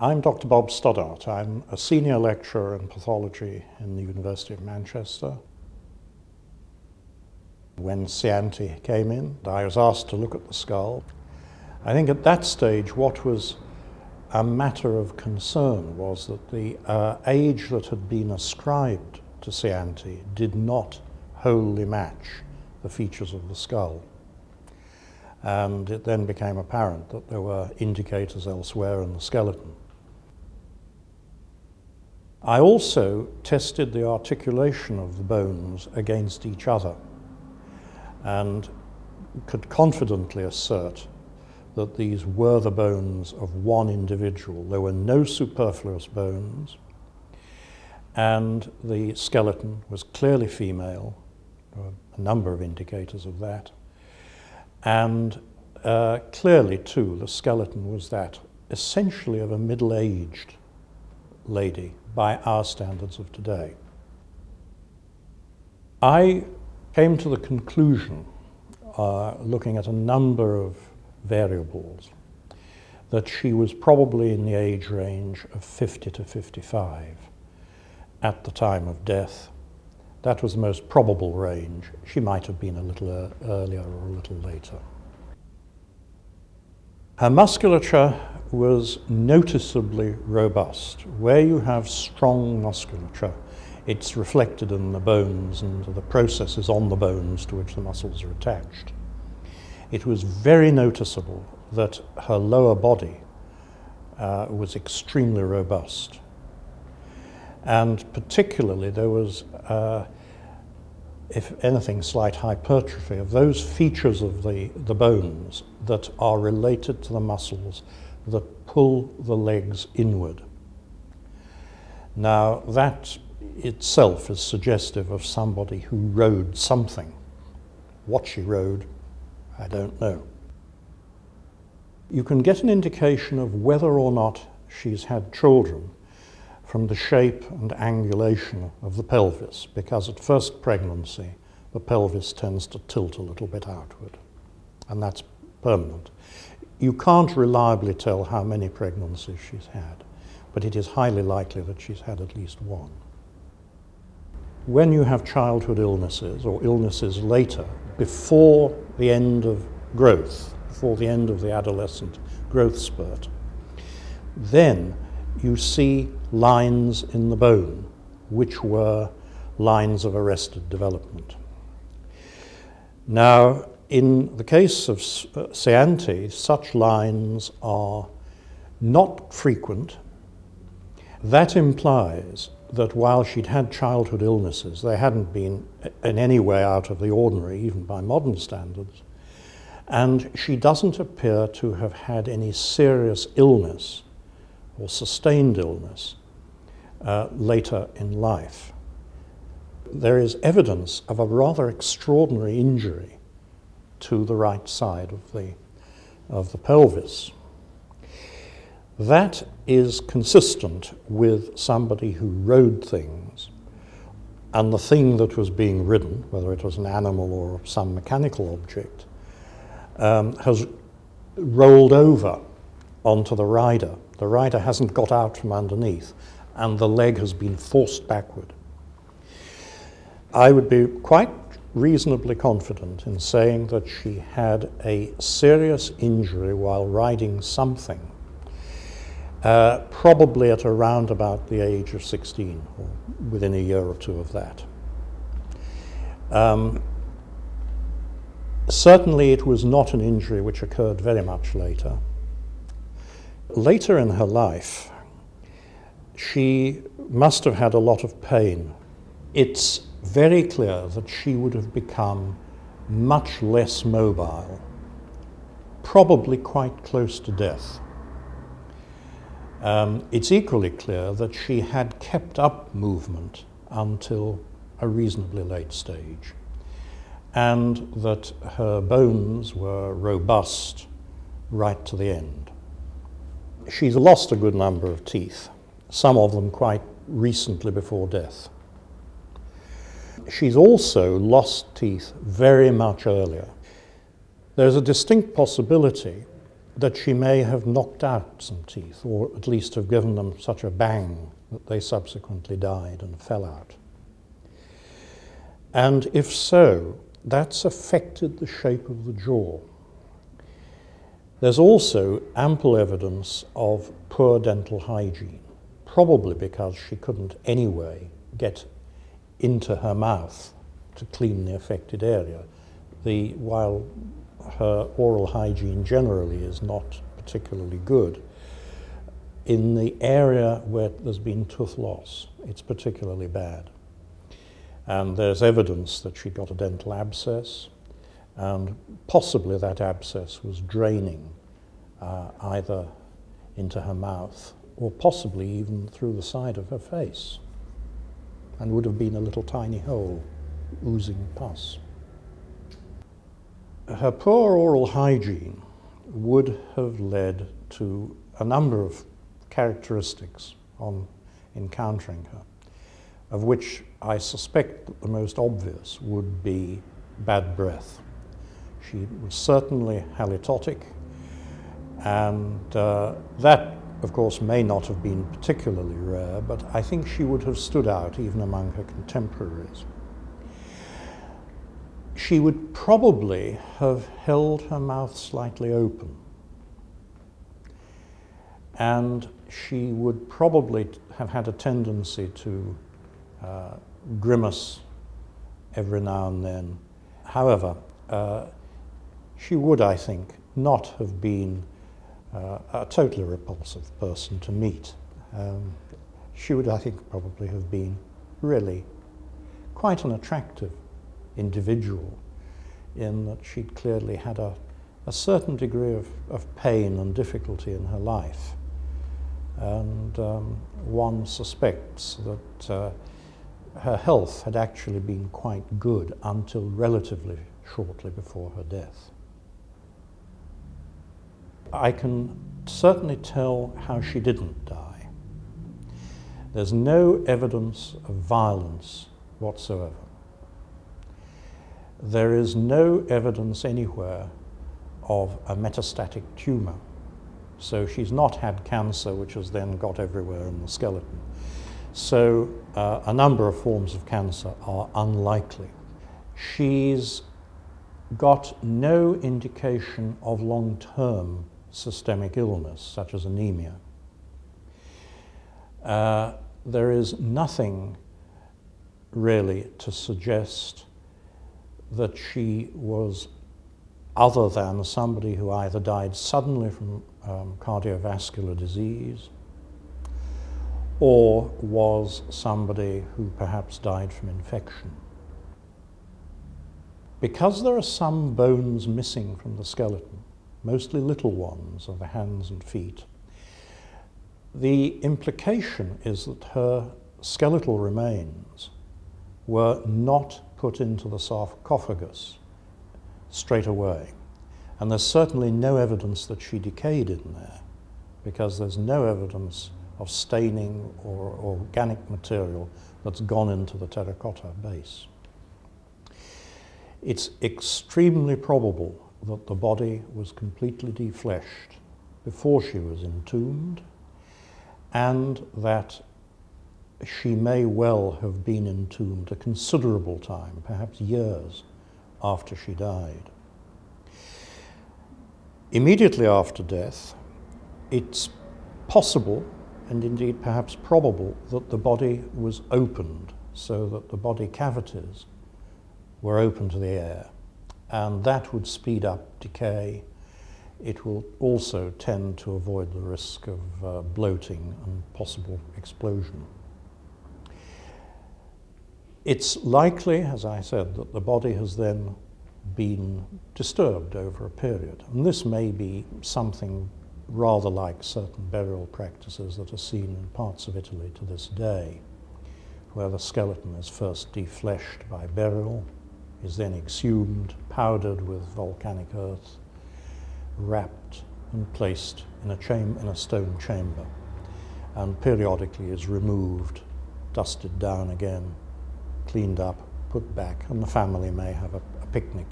I'm Dr. Bob Stoddart. I'm a senior lecturer in pathology in the University of Manchester. When Seianti came in, I was asked to look at the skull. I think at that stage, what was a matter of concern was that the uh, age that had been ascribed to Seianti did not wholly match the features of the skull and it then became apparent that there were indicators elsewhere in the skeleton. I also tested the articulation of the bones against each other and could confidently assert that these were the bones of one individual. There were no superfluous bones, and the skeleton was clearly female. There were a number of indicators of that. And uh, clearly, too, the skeleton was that essentially of a middle aged lady by our standards of today. I came to the conclusion, uh, looking at a number of variables, that she was probably in the age range of 50 to 55 at the time of death that was the most probable range. She might have been a little earlier or a little later. Her musculature was noticeably robust. Where you have strong musculature, it's reflected in the bones and the processes on the bones to which the muscles are attached. It was very noticeable that her lower body uh, was extremely robust and particularly there was, uh, if anything, slight hypertrophy of those features of the, the bones that are related to the muscles that pull the legs inward. Now, that itself is suggestive of somebody who rode something. What she rode, I don't know. You can get an indication of whether or not she's had children from the shape and angulation of the pelvis, because at first pregnancy, the pelvis tends to tilt a little bit outward, and that's permanent. You can't reliably tell how many pregnancies she's had, but it is highly likely that she's had at least one. When you have childhood illnesses or illnesses later, before the end of growth, before the end of the adolescent growth spurt, then you see lines in the bone, which were lines of arrested development. Now, in the case of uh, such lines are not frequent. That implies that while she'd had childhood illnesses, they hadn't been in any way out of the ordinary, even by modern standards. And she doesn't appear to have had any serious illness or sustained illness uh, later in life. There is evidence of a rather extraordinary injury to the right side of the, of the pelvis. That is consistent with somebody who rode things, and the thing that was being ridden, whether it was an animal or some mechanical object, um, has rolled over onto the rider the rider hasn't got out from underneath and the leg has been forced backward. I would be quite reasonably confident in saying that she had a serious injury while riding something, uh, probably at around about the age of 16 or within a year or two of that. Um, certainly, it was not an injury which occurred very much later. Later in her life, she must have had a lot of pain. It's very clear that she would have become much less mobile, probably quite close to death. Um, it's equally clear that she had kept up movement until a reasonably late stage, and that her bones were robust right to the end she's lost a good number of teeth, some of them quite recently before death. She's also lost teeth very much earlier. There's a distinct possibility that she may have knocked out some teeth, or at least have given them such a bang that they subsequently died and fell out. And if so, that's affected the shape of the jaw. There's also ample evidence of poor dental hygiene, probably because she couldn't anyway get into her mouth to clean the affected area. The, while her oral hygiene generally is not particularly good, in the area where there's been tooth loss, it's particularly bad. And there's evidence that she got a dental abscess, and possibly that abscess was draining uh, either into her mouth or possibly even through the side of her face and would have been a little tiny hole oozing pus. Her poor oral hygiene would have led to a number of characteristics on encountering her, of which I suspect that the most obvious would be bad breath. She was certainly halitotic, and uh, that, of course, may not have been particularly rare, but I think she would have stood out even among her contemporaries. She would probably have held her mouth slightly open. And she would probably have had a tendency to uh, grimace every now and then. However, uh, she would, I think, not have been uh, a totally repulsive person to meet. Um, she would, I think, probably have been really quite an attractive individual in that she'd clearly had a, a certain degree of, of pain and difficulty in her life. And um, one suspects that uh, her health had actually been quite good until relatively shortly before her death. I can certainly tell how she didn't die. There's no evidence of violence whatsoever. There is no evidence anywhere of a metastatic tumor. So she's not had cancer, which has then got everywhere in the skeleton. So uh, a number of forms of cancer are unlikely. She's got no indication of long-term systemic illness, such as anemia. Uh, there is nothing really to suggest that she was other than somebody who either died suddenly from um, cardiovascular disease or was somebody who perhaps died from infection. Because there are some bones missing from the skeleton, mostly little ones of the hands and feet. The implication is that her skeletal remains were not put into the sarcophagus straight away. And there's certainly no evidence that she decayed in there because there's no evidence of staining or organic material that's gone into the terracotta base. It's extremely probable that the body was completely defleshed before she was entombed and that she may well have been entombed a considerable time, perhaps years, after she died. Immediately after death, it's possible, and indeed perhaps probable, that the body was opened so that the body cavities were open to the air and that would speed up decay. It will also tend to avoid the risk of uh, bloating and possible explosion. It's likely, as I said, that the body has then been disturbed over a period. And this may be something rather like certain burial practices that are seen in parts of Italy to this day, where the skeleton is first defleshed by burial, is then exhumed, powdered with volcanic earth, wrapped and placed in a, cham- in a stone chamber, and periodically is removed, dusted down again, cleaned up, put back, and the family may have a, a picnic